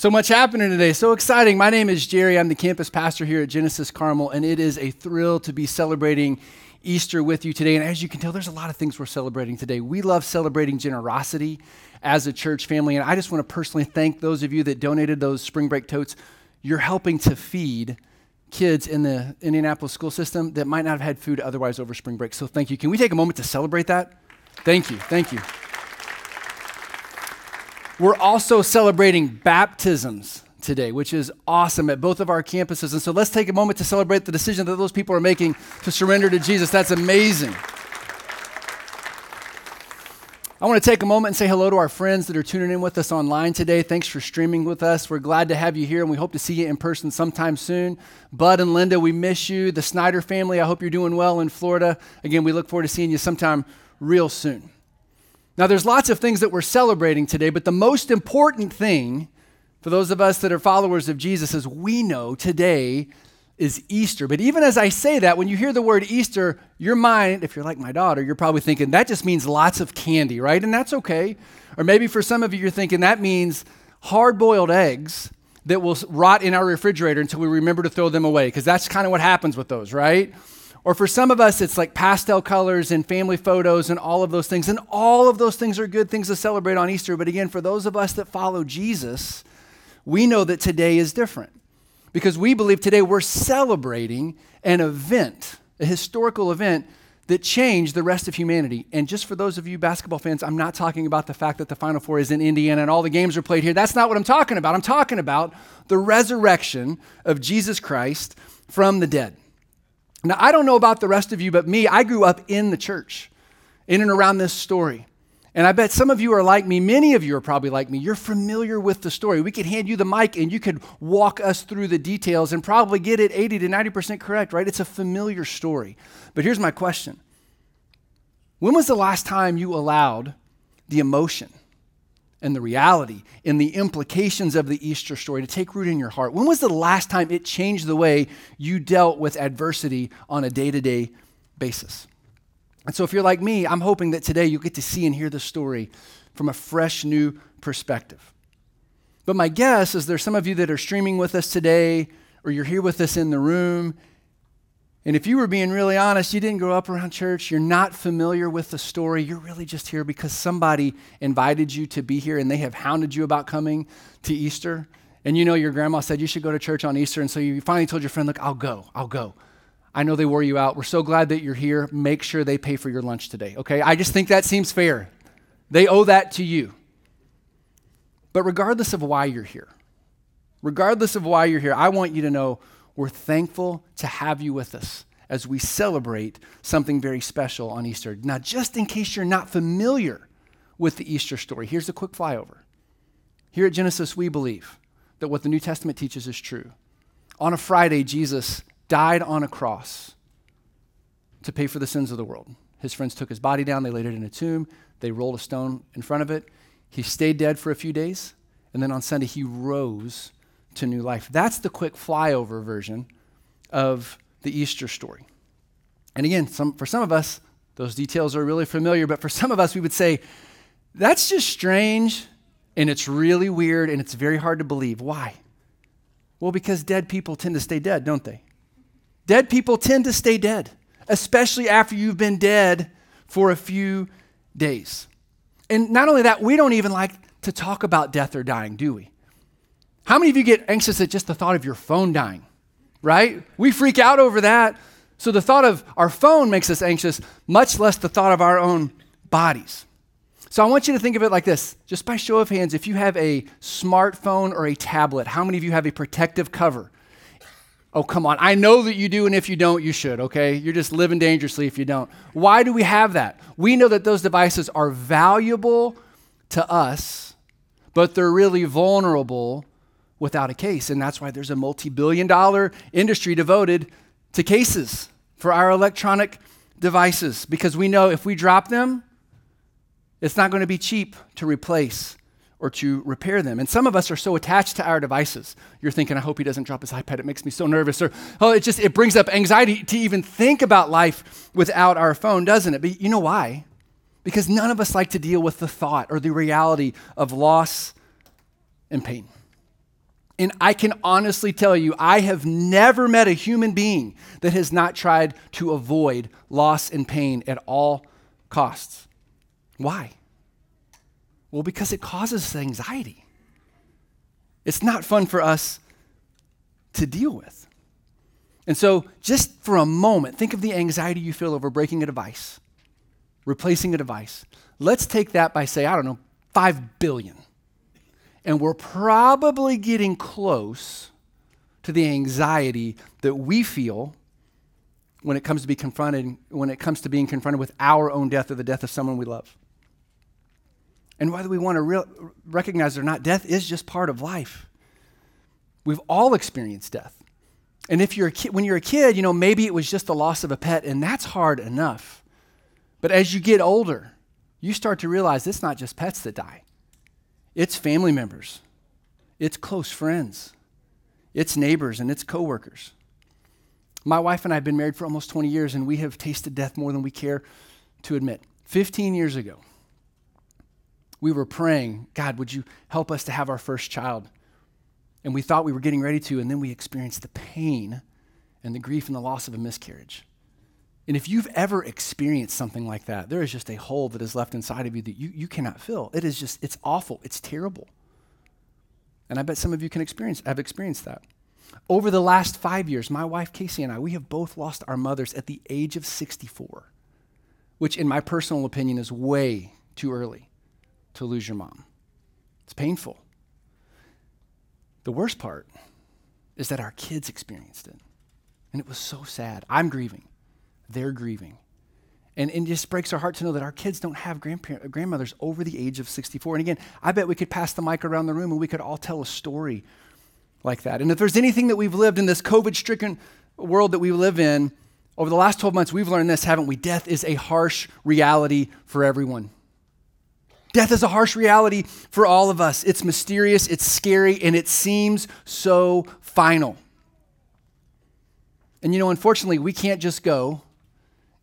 So much happening today. So exciting. My name is Jerry. I'm the campus pastor here at Genesis Carmel, and it is a thrill to be celebrating Easter with you today. And as you can tell, there's a lot of things we're celebrating today. We love celebrating generosity as a church family, and I just want to personally thank those of you that donated those spring break totes. You're helping to feed kids in the Indianapolis school system that might not have had food otherwise over spring break. So thank you. Can we take a moment to celebrate that? Thank you. Thank you. We're also celebrating baptisms today, which is awesome at both of our campuses. And so let's take a moment to celebrate the decision that those people are making to surrender to Jesus. That's amazing. I want to take a moment and say hello to our friends that are tuning in with us online today. Thanks for streaming with us. We're glad to have you here, and we hope to see you in person sometime soon. Bud and Linda, we miss you. The Snyder family, I hope you're doing well in Florida. Again, we look forward to seeing you sometime real soon. Now, there's lots of things that we're celebrating today, but the most important thing for those of us that are followers of Jesus is we know today is Easter. But even as I say that, when you hear the word Easter, your mind, if you're like my daughter, you're probably thinking that just means lots of candy, right? And that's okay. Or maybe for some of you, you're thinking that means hard boiled eggs that will rot in our refrigerator until we remember to throw them away, because that's kind of what happens with those, right? Or for some of us, it's like pastel colors and family photos and all of those things. And all of those things are good things to celebrate on Easter. But again, for those of us that follow Jesus, we know that today is different because we believe today we're celebrating an event, a historical event that changed the rest of humanity. And just for those of you basketball fans, I'm not talking about the fact that the Final Four is in Indiana and all the games are played here. That's not what I'm talking about. I'm talking about the resurrection of Jesus Christ from the dead. Now, I don't know about the rest of you, but me, I grew up in the church, in and around this story. And I bet some of you are like me. Many of you are probably like me. You're familiar with the story. We could hand you the mic and you could walk us through the details and probably get it 80 to 90% correct, right? It's a familiar story. But here's my question When was the last time you allowed the emotion, and the reality and the implications of the Easter story to take root in your heart. When was the last time it changed the way you dealt with adversity on a day to day basis? And so, if you're like me, I'm hoping that today you get to see and hear the story from a fresh, new perspective. But my guess is there's some of you that are streaming with us today, or you're here with us in the room, and if you were being really honest, you didn't grow up around church, you're not familiar with the story, you're really just here because somebody invited you to be here and they have hounded you about coming to Easter. And you know your grandma said you should go to church on Easter, and so you finally told your friend, Look, I'll go, I'll go. I know they wore you out. We're so glad that you're here. Make sure they pay for your lunch today, okay? I just think that seems fair. They owe that to you. But regardless of why you're here, regardless of why you're here, I want you to know we're thankful to have you with us as we celebrate something very special on Easter. Now, just in case you're not familiar with the Easter story, here's a quick flyover. Here at Genesis, we believe that what the New Testament teaches is true. On a Friday, Jesus died on a cross to pay for the sins of the world. His friends took his body down, they laid it in a tomb, they rolled a stone in front of it. He stayed dead for a few days, and then on Sunday, he rose to new life. That's the quick flyover version of the Easter story. And again, some, for some of us, those details are really familiar, but for some of us, we would say, that's just strange and it's really weird and it's very hard to believe. Why? Well, because dead people tend to stay dead, don't they? Dead people tend to stay dead, especially after you've been dead for a few days. And not only that, we don't even like to talk about death or dying, do we? How many of you get anxious at just the thought of your phone dying? Right? We freak out over that. So the thought of our phone makes us anxious, much less the thought of our own bodies. So I want you to think of it like this just by show of hands, if you have a smartphone or a tablet, how many of you have a protective cover? Oh, come on. I know that you do, and if you don't, you should, okay? You're just living dangerously if you don't. Why do we have that? We know that those devices are valuable to us, but they're really vulnerable without a case. And that's why there's a multi billion dollar industry devoted to cases for our electronic devices because we know if we drop them, it's not going to be cheap to replace or to repair them. And some of us are so attached to our devices. You're thinking, I hope he doesn't drop his iPad. It makes me so nervous. Or, oh, it just it brings up anxiety to even think about life without our phone, doesn't it? But you know why? Because none of us like to deal with the thought or the reality of loss and pain. And I can honestly tell you, I have never met a human being that has not tried to avoid loss and pain at all costs. Why? Well, because it causes anxiety. It's not fun for us to deal with. And so, just for a moment, think of the anxiety you feel over breaking a device, replacing a device. Let's take that by, say, I don't know, 5 billion and we're probably getting close to the anxiety that we feel when it comes to be confronted when it comes to being confronted with our own death or the death of someone we love. And whether we want to re- recognize it or not death is just part of life. We've all experienced death. And if you're a kid when you're a kid you know maybe it was just the loss of a pet and that's hard enough. But as you get older you start to realize it's not just pets that die it's family members, it's close friends, it's neighbors, and it's coworkers. My wife and I have been married for almost 20 years, and we have tasted death more than we care to admit. 15 years ago, we were praying, God, would you help us to have our first child? And we thought we were getting ready to, and then we experienced the pain and the grief and the loss of a miscarriage. And if you've ever experienced something like that, there is just a hole that is left inside of you that you, you cannot fill. It is just, it's awful. It's terrible. And I bet some of you can experience, have experienced that. Over the last five years, my wife Casey and I, we have both lost our mothers at the age of 64, which, in my personal opinion, is way too early to lose your mom. It's painful. The worst part is that our kids experienced it. And it was so sad. I'm grieving they're grieving. And, and it just breaks our heart to know that our kids don't have grandmothers over the age of 64. And again, I bet we could pass the mic around the room and we could all tell a story like that. And if there's anything that we've lived in this COVID stricken world that we live in, over the last 12 months, we've learned this, haven't we? Death is a harsh reality for everyone. Death is a harsh reality for all of us. It's mysterious, it's scary, and it seems so final. And you know, unfortunately, we can't just go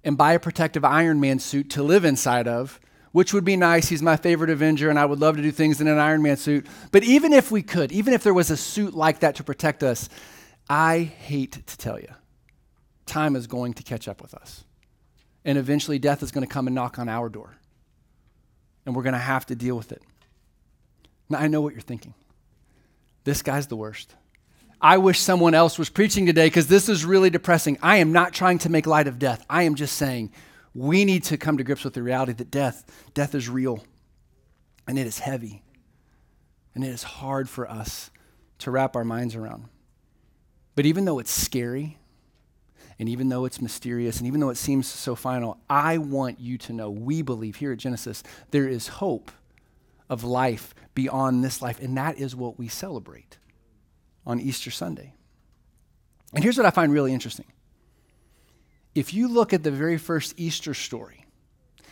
and buy a protective Iron Man suit to live inside of, which would be nice. He's my favorite Avenger, and I would love to do things in an Iron Man suit. But even if we could, even if there was a suit like that to protect us, I hate to tell you, time is going to catch up with us. And eventually, death is going to come and knock on our door. And we're going to have to deal with it. Now, I know what you're thinking. This guy's the worst. I wish someone else was preaching today because this is really depressing. I am not trying to make light of death. I am just saying we need to come to grips with the reality that death, death is real and it is heavy and it is hard for us to wrap our minds around. But even though it's scary and even though it's mysterious and even though it seems so final, I want you to know we believe here at Genesis there is hope of life beyond this life, and that is what we celebrate on Easter Sunday. And here's what I find really interesting. If you look at the very first Easter story,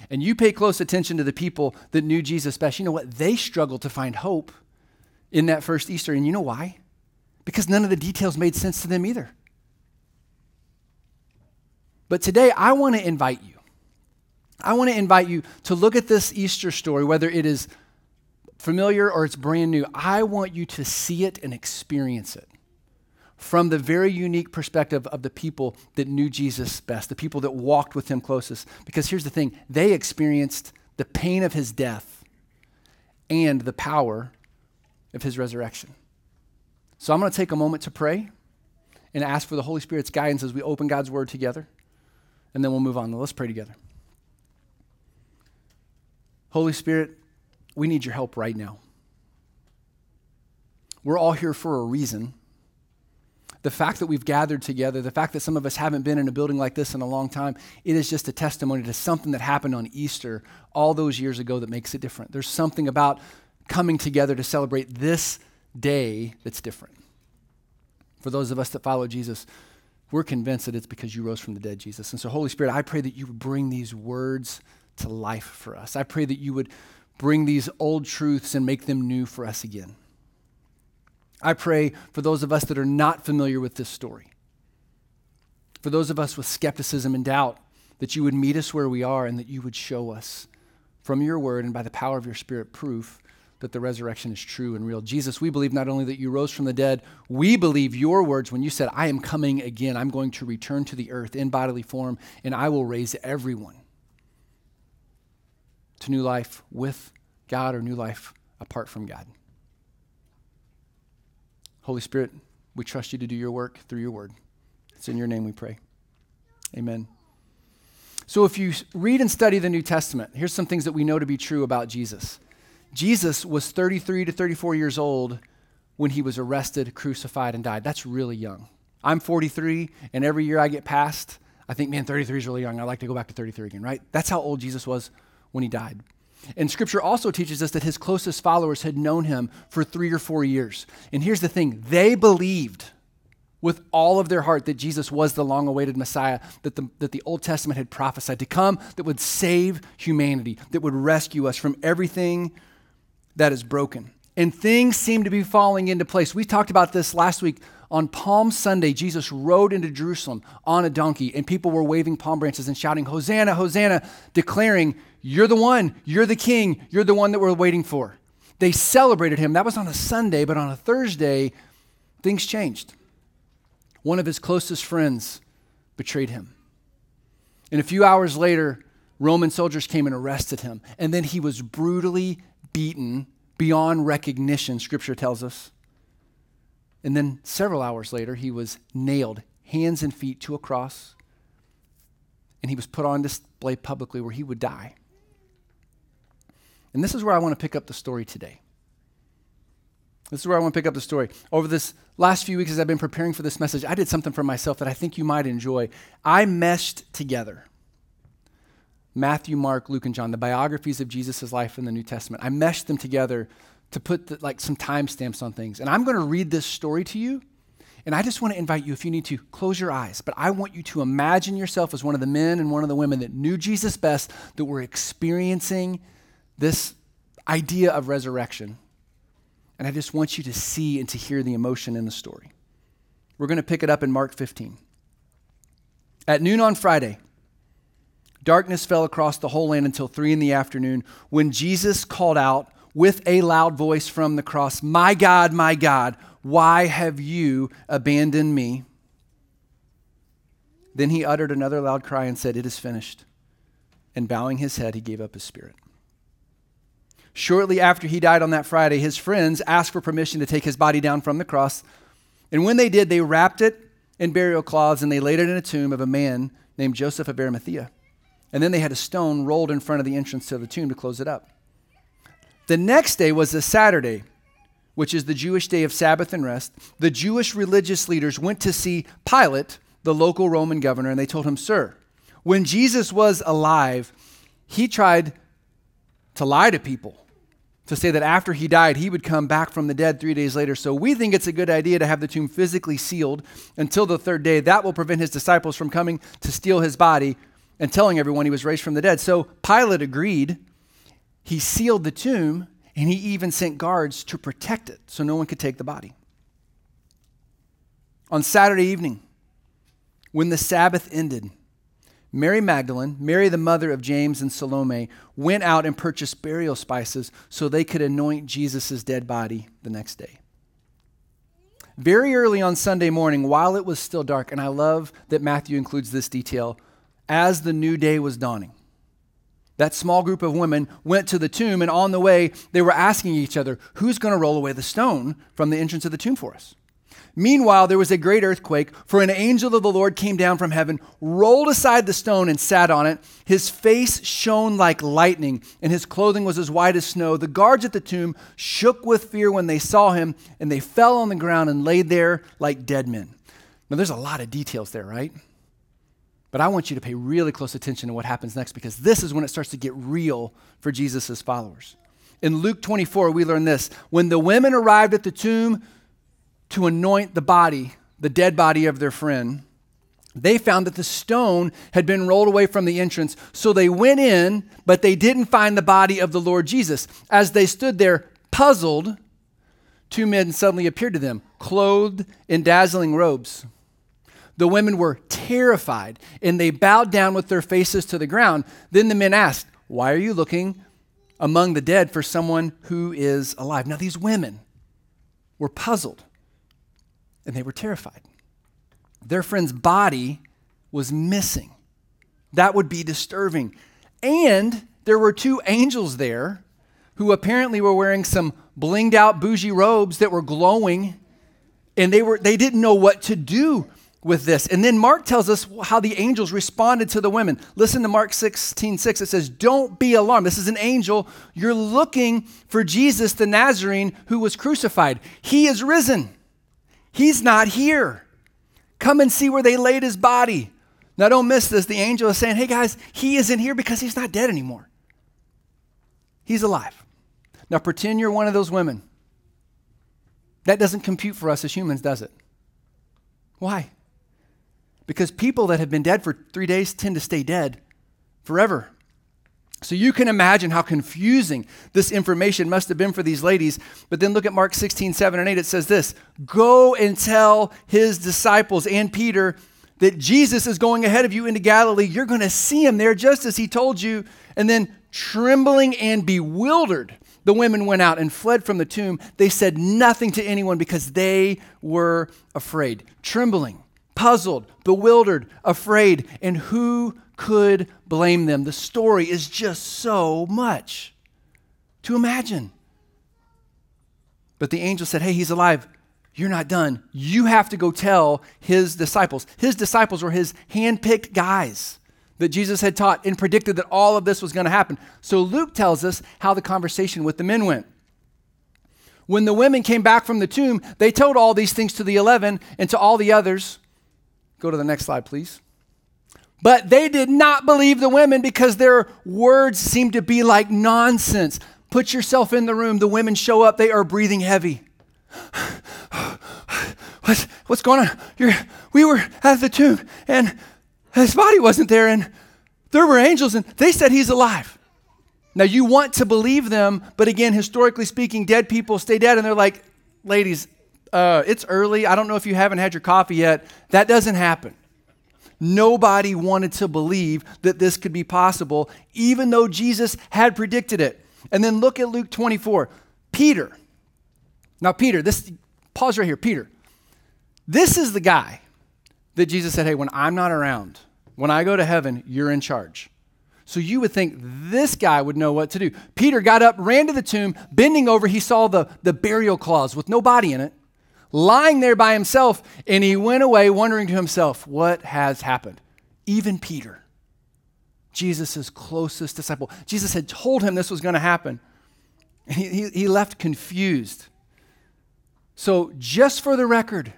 and you pay close attention to the people that knew Jesus best, you know what? They struggled to find hope in that first Easter. And you know why? Because none of the details made sense to them either. But today, I want to invite you. I want to invite you to look at this Easter story, whether it is familiar or it's brand new, I want you to see it and experience it from the very unique perspective of the people that knew Jesus best, the people that walked with him closest. Because here's the thing they experienced the pain of his death and the power of his resurrection. So I'm going to take a moment to pray and ask for the Holy Spirit's guidance as we open God's word together. And then we'll move on. Let's pray together. Holy Spirit, we need your help right now. We're all here for a reason. The fact that we've gathered together, the fact that some of us haven't been in a building like this in a long time, it is just a testimony to something that happened on Easter all those years ago that makes it different. There's something about coming together to celebrate this day that's different. For those of us that follow Jesus, we're convinced that it's because you rose from the dead, Jesus. And so, Holy Spirit, I pray that you would bring these words to life for us. I pray that you would bring these old truths and make them new for us again. I pray for those of us that are not familiar with this story, for those of us with skepticism and doubt, that you would meet us where we are and that you would show us from your word and by the power of your spirit proof that the resurrection is true and real. Jesus, we believe not only that you rose from the dead, we believe your words when you said, I am coming again. I'm going to return to the earth in bodily form, and I will raise everyone to new life with God or new life apart from God. Holy Spirit, we trust you to do your work through your word. It's in your name we pray. Amen. So, if you read and study the New Testament, here's some things that we know to be true about Jesus. Jesus was 33 to 34 years old when he was arrested, crucified, and died. That's really young. I'm 43, and every year I get past, I think, man, 33 is really young. I'd like to go back to 33 again, right? That's how old Jesus was when he died. And scripture also teaches us that his closest followers had known him for three or four years. And here's the thing they believed with all of their heart that Jesus was the long awaited Messiah that the, that the Old Testament had prophesied to come, that would save humanity, that would rescue us from everything that is broken. And things seem to be falling into place. We talked about this last week. On Palm Sunday, Jesus rode into Jerusalem on a donkey, and people were waving palm branches and shouting, Hosanna, Hosanna, declaring, You're the one, you're the king, you're the one that we're waiting for. They celebrated him. That was on a Sunday, but on a Thursday, things changed one of his closest friends betrayed him. And a few hours later, Roman soldiers came and arrested him. And then he was brutally beaten beyond recognition, scripture tells us. And then several hours later, he was nailed, hands and feet, to a cross. And he was put on display publicly where he would die. And this is where I want to pick up the story today. This is where I want to pick up the story. Over this last few weeks, as I've been preparing for this message, I did something for myself that I think you might enjoy. I meshed together Matthew, Mark, Luke, and John, the biographies of Jesus' life in the New Testament. I meshed them together to put the, like some timestamps on things. And I'm going to read this story to you. And I just want to invite you, if you need to, close your eyes. But I want you to imagine yourself as one of the men and one of the women that knew Jesus best, that were experiencing this idea of resurrection and I just want you to see and to hear the emotion in the story. We're going to pick it up in Mark 15. At noon on Friday, darkness fell across the whole land until three in the afternoon when Jesus called out with a loud voice from the cross, My God, my God, why have you abandoned me? Then he uttered another loud cry and said, It is finished. And bowing his head, he gave up his spirit. Shortly after he died on that Friday, his friends asked for permission to take his body down from the cross. And when they did, they wrapped it in burial cloths and they laid it in a tomb of a man named Joseph of Arimathea. And then they had a stone rolled in front of the entrance to the tomb to close it up. The next day was a Saturday, which is the Jewish day of Sabbath and rest. The Jewish religious leaders went to see Pilate, the local Roman governor, and they told him, Sir, when Jesus was alive, he tried to lie to people to say that after he died, he would come back from the dead three days later. So we think it's a good idea to have the tomb physically sealed until the third day. That will prevent his disciples from coming to steal his body and telling everyone he was raised from the dead. So Pilate agreed. He sealed the tomb and he even sent guards to protect it so no one could take the body. On Saturday evening, when the Sabbath ended, Mary Magdalene, Mary the mother of James and Salome, went out and purchased burial spices so they could anoint Jesus' dead body the next day. Very early on Sunday morning, while it was still dark, and I love that Matthew includes this detail, as the new day was dawning, that small group of women went to the tomb, and on the way, they were asking each other, Who's going to roll away the stone from the entrance of the tomb for us? Meanwhile, there was a great earthquake, for an angel of the Lord came down from heaven, rolled aside the stone, and sat on it. His face shone like lightning, and his clothing was as white as snow. The guards at the tomb shook with fear when they saw him, and they fell on the ground and laid there like dead men. Now, there's a lot of details there, right? But I want you to pay really close attention to what happens next because this is when it starts to get real for Jesus' followers. In Luke 24, we learn this. When the women arrived at the tomb, to anoint the body, the dead body of their friend, they found that the stone had been rolled away from the entrance. So they went in, but they didn't find the body of the Lord Jesus. As they stood there, puzzled, two men suddenly appeared to them, clothed in dazzling robes. The women were terrified and they bowed down with their faces to the ground. Then the men asked, Why are you looking among the dead for someone who is alive. Now, these women were puzzled and they were terrified. Their friend's body was missing. That would be disturbing. And there were two angels there who apparently were wearing some blinged out bougie robes that were glowing and they were they didn't know what to do with this. And then Mark tells us how the angels responded to the women. Listen to Mark 16, 6. It says, Don't be alarmed. This is an angel. You're looking for Jesus, the Nazarene, who was crucified. He is risen. He's not here. Come and see where they laid his body. Now, don't miss this. The angel is saying, Hey, guys, he isn't here because he's not dead anymore. He's alive. Now, pretend you're one of those women. That doesn't compute for us as humans, does it? Why? Because people that have been dead for three days tend to stay dead forever. So you can imagine how confusing this information must have been for these ladies. But then look at Mark 16, 7 and 8. It says this Go and tell his disciples and Peter that Jesus is going ahead of you into Galilee. You're going to see him there just as he told you. And then, trembling and bewildered, the women went out and fled from the tomb. They said nothing to anyone because they were afraid. Trembling puzzled, bewildered, afraid, and who could blame them? The story is just so much to imagine. But the angel said, Hey, he's alive. You're not done. You have to go tell his disciples. His disciples were his handpicked guys that Jesus had taught and predicted that all of this was going to happen. So Luke tells us how the conversation with the men went. When the women came back from the tomb, they told all these things to the 11 and to all the others. Go to the next slide, please. But they did not believe the women because their words seemed to be like nonsense. Put yourself in the room. The women show up. They are breathing heavy. what's, what's going on? You're, we were at the tomb and his body wasn't there, and there were angels, and they said he's alive. Now, you want to believe them, but again, historically speaking, dead people stay dead, and they're like, ladies, uh, it's early. I don't know if you haven't had your coffee yet. That doesn't happen. Nobody wanted to believe that this could be possible, even though Jesus had predicted it. And then look at Luke 24. Peter. Now, Peter, this, pause right here. Peter. This is the guy that Jesus said, Hey, when I'm not around, when I go to heaven, you're in charge. So you would think this guy would know what to do. Peter got up, ran to the tomb, bending over, he saw the, the burial cloths with no body in it lying there by himself, and he went away wondering to himself, What has happened? Even Peter, Jesus' closest disciple, Jesus had told him this was going to happen. He, he, he left confused. So, just for the record,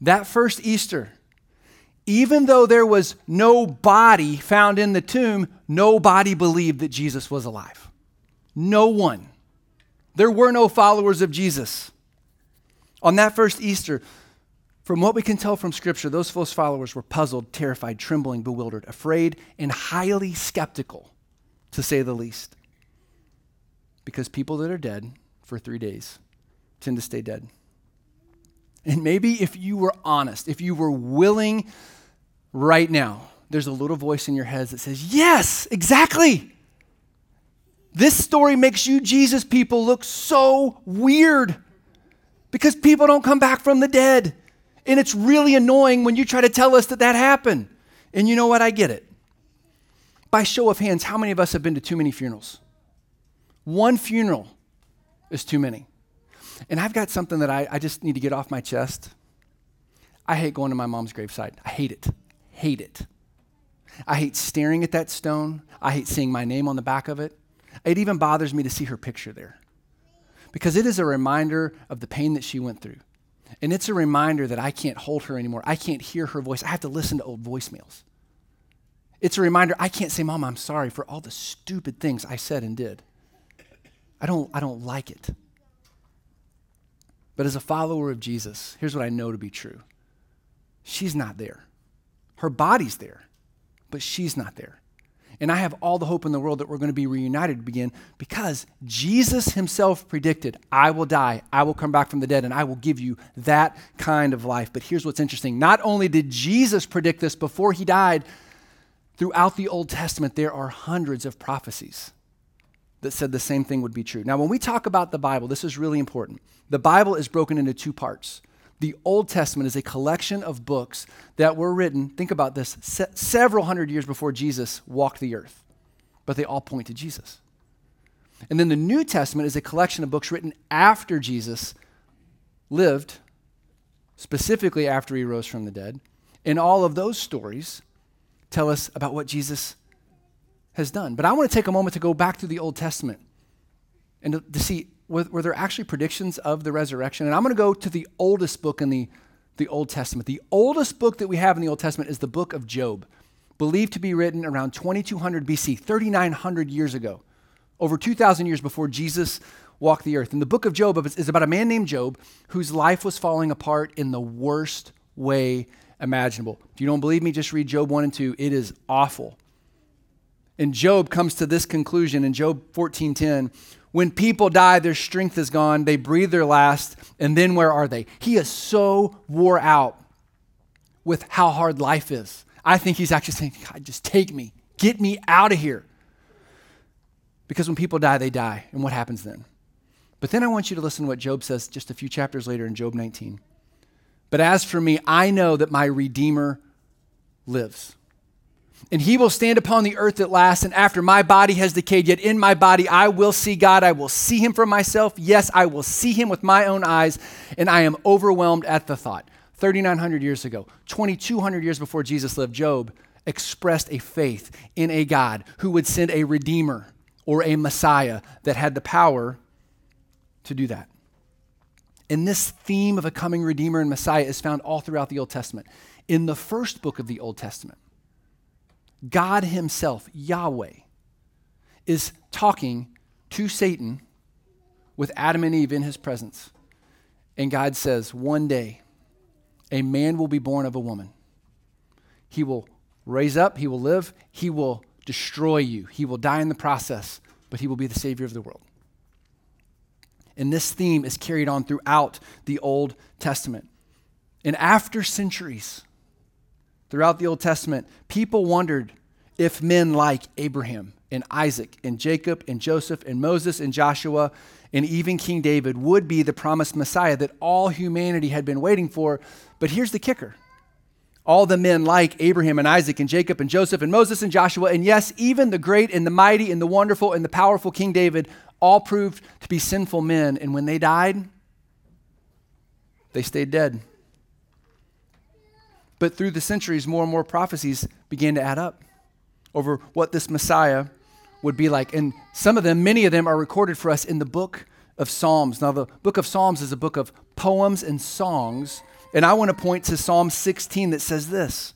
that first Easter, even though there was no body found in the tomb, nobody believed that Jesus was alive. No one. There were no followers of Jesus. On that first Easter, from what we can tell from Scripture, those false followers were puzzled, terrified, trembling, bewildered, afraid, and highly skeptical, to say the least. Because people that are dead for three days tend to stay dead. And maybe if you were honest, if you were willing right now, there's a little voice in your head that says, Yes, exactly. This story makes you Jesus people look so weird because people don't come back from the dead. And it's really annoying when you try to tell us that that happened. And you know what? I get it. By show of hands, how many of us have been to too many funerals? One funeral is too many. And I've got something that I, I just need to get off my chest. I hate going to my mom's gravesite. I hate it. Hate it. I hate staring at that stone. I hate seeing my name on the back of it. It even bothers me to see her picture there because it is a reminder of the pain that she went through. And it's a reminder that I can't hold her anymore. I can't hear her voice. I have to listen to old voicemails. It's a reminder I can't say, Mom, I'm sorry for all the stupid things I said and did. I don't, I don't like it. But as a follower of Jesus, here's what I know to be true she's not there. Her body's there, but she's not there. And I have all the hope in the world that we're going to be reunited again because Jesus himself predicted, I will die, I will come back from the dead, and I will give you that kind of life. But here's what's interesting not only did Jesus predict this before he died, throughout the Old Testament, there are hundreds of prophecies that said the same thing would be true. Now, when we talk about the Bible, this is really important. The Bible is broken into two parts. The Old Testament is a collection of books that were written, think about this, se- several hundred years before Jesus walked the earth, but they all point to Jesus. And then the New Testament is a collection of books written after Jesus lived, specifically after he rose from the dead. And all of those stories tell us about what Jesus has done. But I want to take a moment to go back to the Old Testament and to, to see were, were, there actually predictions of the resurrection. And I'm going to go to the oldest book in the, the Old Testament. The oldest book that we have in the Old Testament is the book of Job, believed to be written around 2200 BC, 3900 years ago, over 2,000 years before Jesus walked the earth. And the book of Job is about a man named Job whose life was falling apart in the worst way imaginable. If you don't believe me, just read Job 1 and 2. It is awful. And Job comes to this conclusion in Job 14:10, when people die, their strength is gone, they breathe their last, and then where are they? He is so wore out with how hard life is. I think he's actually saying, God, just take me, get me out of here. Because when people die, they die. And what happens then? But then I want you to listen to what Job says just a few chapters later in Job 19. But as for me, I know that my Redeemer lives and he will stand upon the earth at last, and after my body has decayed, yet in my body I will see God. I will see him for myself. Yes, I will see him with my own eyes, and I am overwhelmed at the thought. 3,900 years ago, 2,200 years before Jesus lived, Job expressed a faith in a God who would send a Redeemer or a Messiah that had the power to do that. And this theme of a coming Redeemer and Messiah is found all throughout the Old Testament. In the first book of the Old Testament, God Himself, Yahweh, is talking to Satan with Adam and Eve in His presence. And God says, One day, a man will be born of a woman. He will raise up, he will live, he will destroy you, he will die in the process, but he will be the Savior of the world. And this theme is carried on throughout the Old Testament. And after centuries, throughout the Old Testament, people wondered if men like Abraham and Isaac and Jacob and Joseph and Moses and Joshua and even King David would be the promised Messiah that all humanity had been waiting for. But here's the kicker all the men like Abraham and Isaac and Jacob and Joseph and Moses and Joshua, and yes, even the great and the mighty and the wonderful and the powerful King David, all proved to be sinful men. And when they died, they stayed dead. But through the centuries, more and more prophecies began to add up over what this Messiah would be like. And some of them, many of them, are recorded for us in the book of Psalms. Now, the book of Psalms is a book of poems and songs. And I want to point to Psalm 16 that says this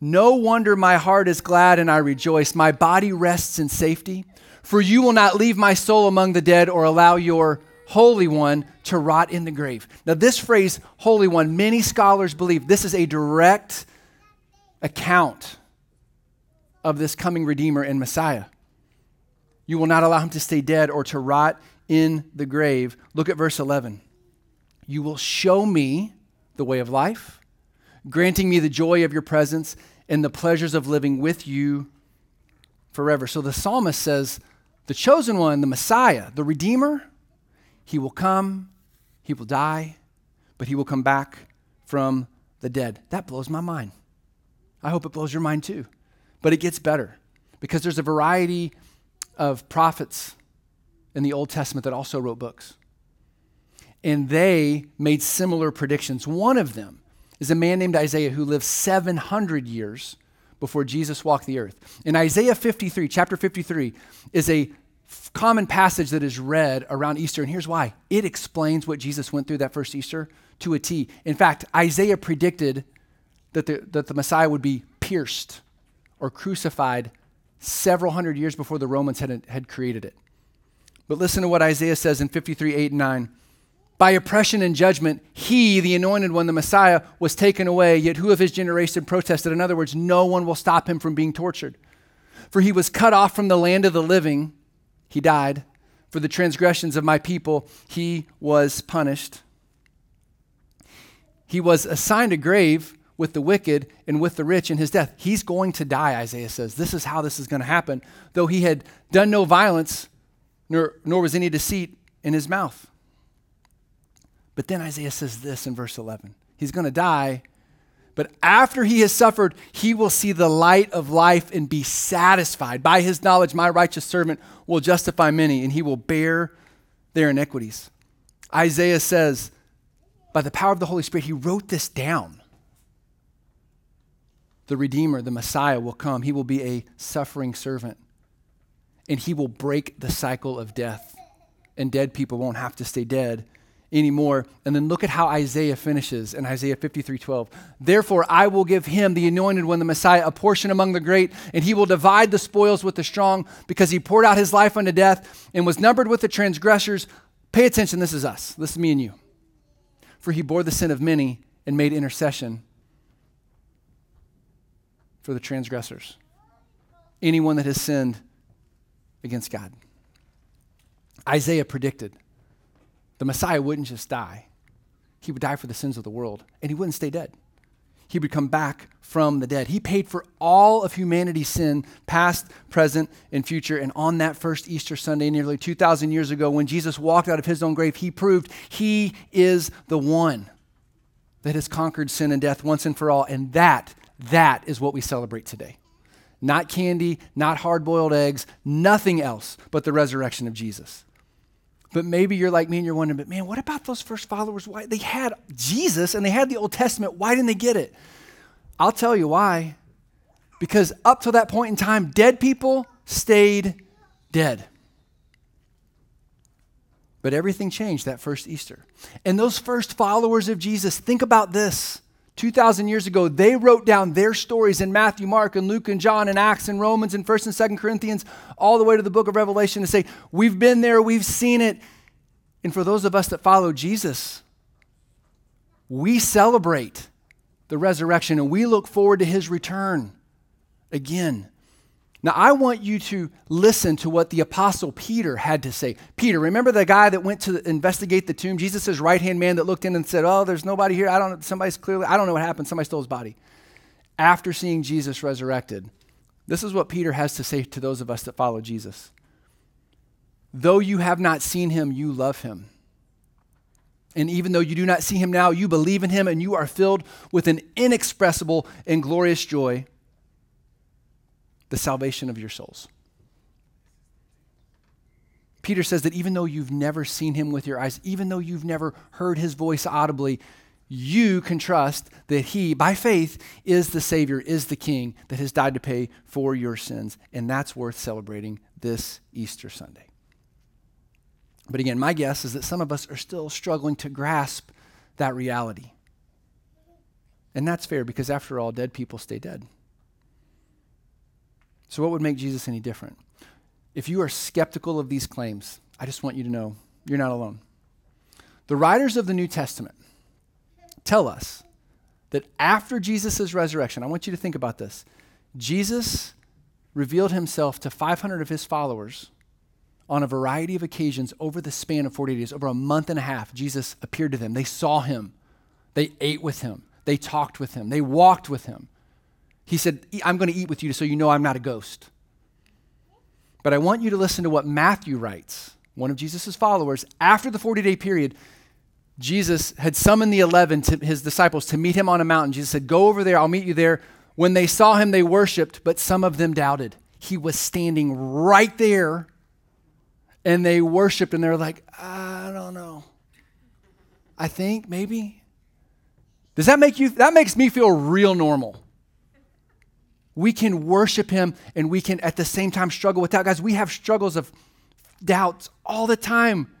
No wonder my heart is glad and I rejoice. My body rests in safety. For you will not leave my soul among the dead or allow your Holy One to rot in the grave. Now, this phrase, Holy One, many scholars believe this is a direct account of this coming Redeemer and Messiah. You will not allow him to stay dead or to rot in the grave. Look at verse 11. You will show me the way of life, granting me the joy of your presence and the pleasures of living with you forever. So the psalmist says, the chosen one, the Messiah, the Redeemer, he will come, he will die, but he will come back from the dead. That blows my mind. I hope it blows your mind too. But it gets better because there's a variety of prophets in the Old Testament that also wrote books. And they made similar predictions. One of them is a man named Isaiah who lived 700 years before Jesus walked the earth. In Isaiah 53, chapter 53, is a common passage that is read around Easter, and here's why it explains what Jesus went through that first Easter to a T. In fact, Isaiah predicted that the, that the Messiah would be pierced or crucified several hundred years before the Romans had, had created it. But listen to what Isaiah says in 53 8 and 9. By oppression and judgment, he, the anointed one, the Messiah, was taken away, yet who of his generation protested? In other words, no one will stop him from being tortured. For he was cut off from the land of the living he died. For the transgressions of my people, he was punished. He was assigned a grave with the wicked and with the rich in his death. He's going to die, Isaiah says. This is how this is going to happen. Though he had done no violence, nor, nor was any deceit in his mouth. But then Isaiah says this in verse 11 He's going to die, but after he has suffered, he will see the light of life and be satisfied. By his knowledge, my righteous servant will justify many, and he will bear their iniquities. Isaiah says, by the power of the Holy Spirit, he wrote this down. The Redeemer, the Messiah, will come. He will be a suffering servant, and he will break the cycle of death. And dead people won't have to stay dead anymore. And then look at how Isaiah finishes in Isaiah 53 12. Therefore, I will give him, the anointed one, the Messiah, a portion among the great, and he will divide the spoils with the strong, because he poured out his life unto death and was numbered with the transgressors. Pay attention, this is us. This is me and you. For he bore the sin of many and made intercession for the transgressors. Anyone that has sinned against God. Isaiah predicted the Messiah wouldn't just die, he would die for the sins of the world, and he wouldn't stay dead. He would come back from the dead. He paid for all of humanity's sin, past, present, and future. And on that first Easter Sunday, nearly 2,000 years ago, when Jesus walked out of his own grave, he proved he is the one that has conquered sin and death once and for all. And that, that is what we celebrate today. Not candy, not hard boiled eggs, nothing else but the resurrection of Jesus. But maybe you're like me and you're wondering, but man, what about those first followers? Why they had Jesus and they had the Old Testament. Why didn't they get it? I'll tell you why. Because up to that point in time, dead people stayed dead. But everything changed that first Easter. And those first followers of Jesus, think about this. 2,000 years ago, they wrote down their stories in Matthew, Mark, and Luke, and John, and Acts, and Romans, and 1st and 2nd Corinthians, all the way to the book of Revelation to say, We've been there, we've seen it. And for those of us that follow Jesus, we celebrate the resurrection and we look forward to his return again. Now, I want you to listen to what the Apostle Peter had to say. Peter, remember the guy that went to investigate the tomb? Jesus' right hand man that looked in and said, Oh, there's nobody here. I don't know. Somebody's clearly, I don't know what happened. Somebody stole his body. After seeing Jesus resurrected, this is what Peter has to say to those of us that follow Jesus. Though you have not seen him, you love him. And even though you do not see him now, you believe in him and you are filled with an inexpressible and glorious joy the salvation of your souls. Peter says that even though you've never seen him with your eyes, even though you've never heard his voice audibly, you can trust that he, by faith, is the Savior, is the King that has died to pay for your sins. And that's worth celebrating this Easter Sunday. But again, my guess is that some of us are still struggling to grasp that reality. And that's fair because, after all, dead people stay dead. So, what would make Jesus any different? If you are skeptical of these claims, I just want you to know you're not alone. The writers of the New Testament tell us that after Jesus' resurrection, I want you to think about this. Jesus revealed himself to 500 of his followers on a variety of occasions over the span of 40 days. Over a month and a half, Jesus appeared to them. They saw him, they ate with him, they talked with him, they walked with him. He said, I'm going to eat with you so you know I'm not a ghost. But I want you to listen to what Matthew writes, one of Jesus' followers. After the 40 day period, Jesus had summoned the 11 to his disciples to meet him on a mountain. Jesus said, Go over there, I'll meet you there. When they saw him, they worshiped, but some of them doubted. He was standing right there, and they worshiped, and they're like, I don't know. I think maybe. Does that make you, that makes me feel real normal we can worship him and we can at the same time struggle with doubt. Guys, we have struggles of doubts all the time.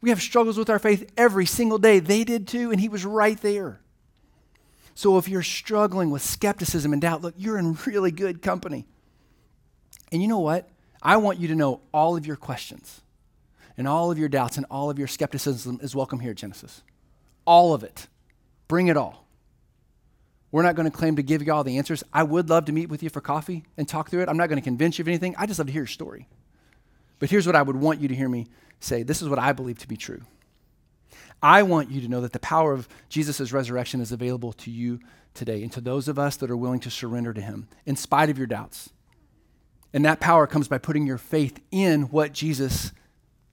We have struggles with our faith every single day. They did too, and he was right there. So if you're struggling with skepticism and doubt, look, you're in really good company. And you know what? I want you to know all of your questions and all of your doubts and all of your skepticism is welcome here at Genesis. All of it. Bring it all. We're not going to claim to give you all the answers. I would love to meet with you for coffee and talk through it. I'm not going to convince you of anything. I just love to hear your story. But here's what I would want you to hear me say this is what I believe to be true. I want you to know that the power of Jesus' resurrection is available to you today and to those of us that are willing to surrender to him in spite of your doubts. And that power comes by putting your faith in what Jesus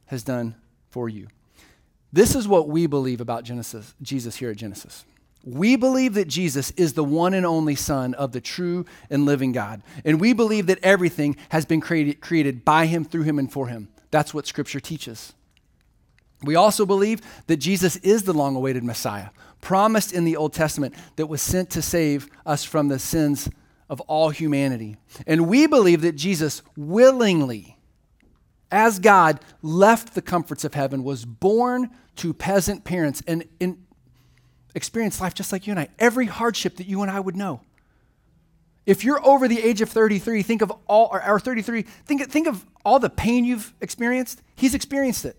has done for you. This is what we believe about Genesis, Jesus here at Genesis. We believe that Jesus is the one and only Son of the true and living God. And we believe that everything has been created, created by him, through him, and for him. That's what Scripture teaches. We also believe that Jesus is the long awaited Messiah, promised in the Old Testament, that was sent to save us from the sins of all humanity. And we believe that Jesus willingly, as God, left the comforts of heaven, was born to peasant parents, and, and experienced life just like you and I, every hardship that you and I would know. If you're over the age of 33, think of all, or, or 33, think, think of all the pain you've experienced. He's experienced it.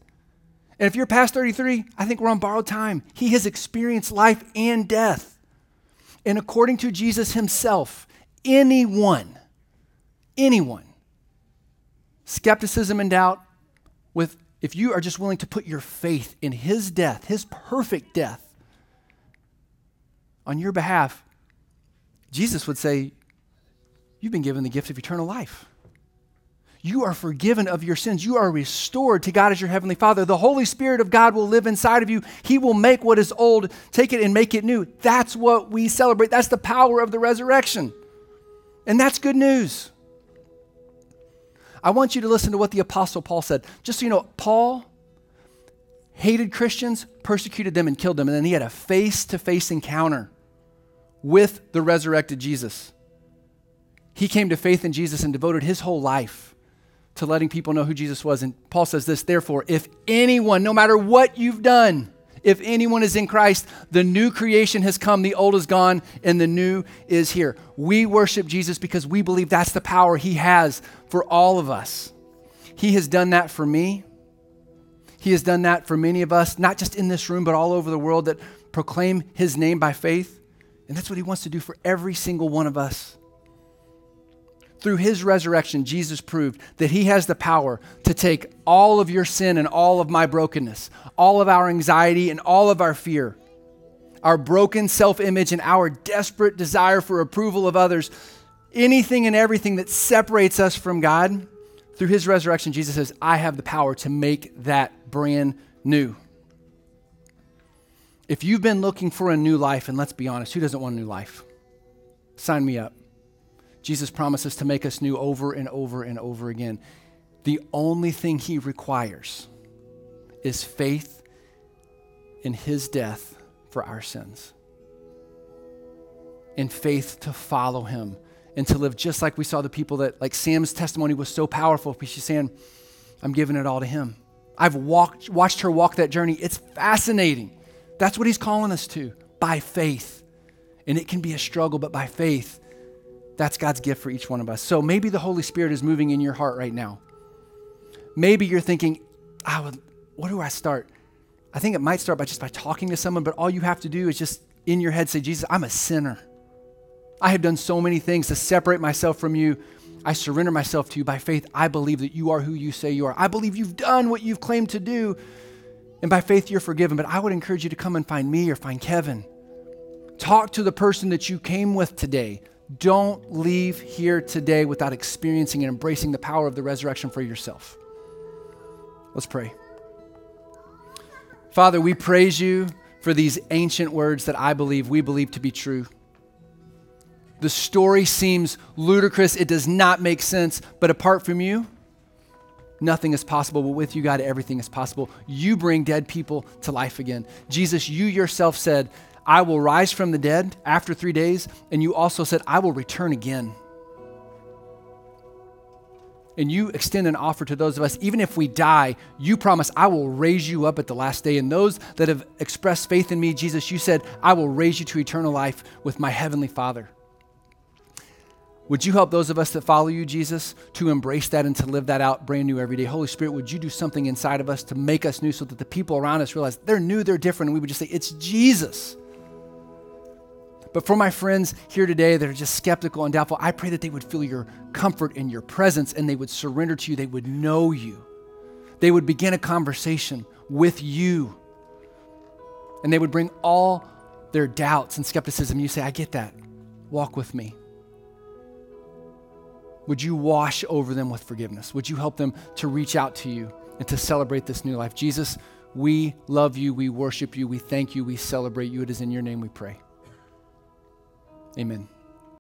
And if you're past 33, I think we're on borrowed time. He has experienced life and death. And according to Jesus himself, anyone, anyone, skepticism and doubt, with if you are just willing to put your faith in his death, his perfect death, on your behalf, Jesus would say, You've been given the gift of eternal life. You are forgiven of your sins. You are restored to God as your heavenly Father. The Holy Spirit of God will live inside of you. He will make what is old, take it and make it new. That's what we celebrate. That's the power of the resurrection. And that's good news. I want you to listen to what the Apostle Paul said. Just so you know, Paul hated Christians, persecuted them, and killed them. And then he had a face to face encounter with the resurrected Jesus. He came to faith in Jesus and devoted his whole life to letting people know who Jesus was. And Paul says this therefore, if anyone, no matter what you've done, if anyone is in Christ, the new creation has come, the old is gone, and the new is here. We worship Jesus because we believe that's the power he has for all of us. He has done that for me. He has done that for many of us, not just in this room, but all over the world that proclaim his name by faith. And that's what he wants to do for every single one of us. Through his resurrection, Jesus proved that he has the power to take all of your sin and all of my brokenness, all of our anxiety and all of our fear, our broken self image and our desperate desire for approval of others, anything and everything that separates us from God. Through his resurrection, Jesus says, I have the power to make that brand new. If you've been looking for a new life, and let's be honest, who doesn't want a new life? Sign me up. Jesus promises to make us new over and over and over again. The only thing he requires is faith in his death for our sins, and faith to follow him and to live just like we saw the people that, like Sam's testimony was so powerful she's saying, I'm giving it all to him. I've walked, watched her walk that journey. It's fascinating. That's what he's calling us to by faith. And it can be a struggle, but by faith, that's God's gift for each one of us. So maybe the Holy Spirit is moving in your heart right now. Maybe you're thinking, I would, what do I start? I think it might start by just by talking to someone, but all you have to do is just in your head say, Jesus, I'm a sinner. I have done so many things to separate myself from you. I surrender myself to you by faith. I believe that you are who you say you are. I believe you've done what you've claimed to do. And by faith, you're forgiven. But I would encourage you to come and find me or find Kevin. Talk to the person that you came with today. Don't leave here today without experiencing and embracing the power of the resurrection for yourself. Let's pray. Father, we praise you for these ancient words that I believe we believe to be true. The story seems ludicrous, it does not make sense, but apart from you, nothing is possible, but with you, God, everything is possible. You bring dead people to life again. Jesus, you yourself said, I will rise from the dead after three days, and you also said, I will return again. And you extend an offer to those of us, even if we die, you promise, I will raise you up at the last day. And those that have expressed faith in me, Jesus, you said, I will raise you to eternal life with my heavenly Father. Would you help those of us that follow you, Jesus, to embrace that and to live that out brand new every day? Holy Spirit, would you do something inside of us to make us new so that the people around us realize they're new, they're different, and we would just say, It's Jesus. But for my friends here today that are just skeptical and doubtful, I pray that they would feel your comfort in your presence and they would surrender to you. They would know you. They would begin a conversation with you. And they would bring all their doubts and skepticism. You say, I get that. Walk with me. Would you wash over them with forgiveness? Would you help them to reach out to you and to celebrate this new life? Jesus, we love you. We worship you. We thank you. We celebrate you. It is in your name we pray. Amen.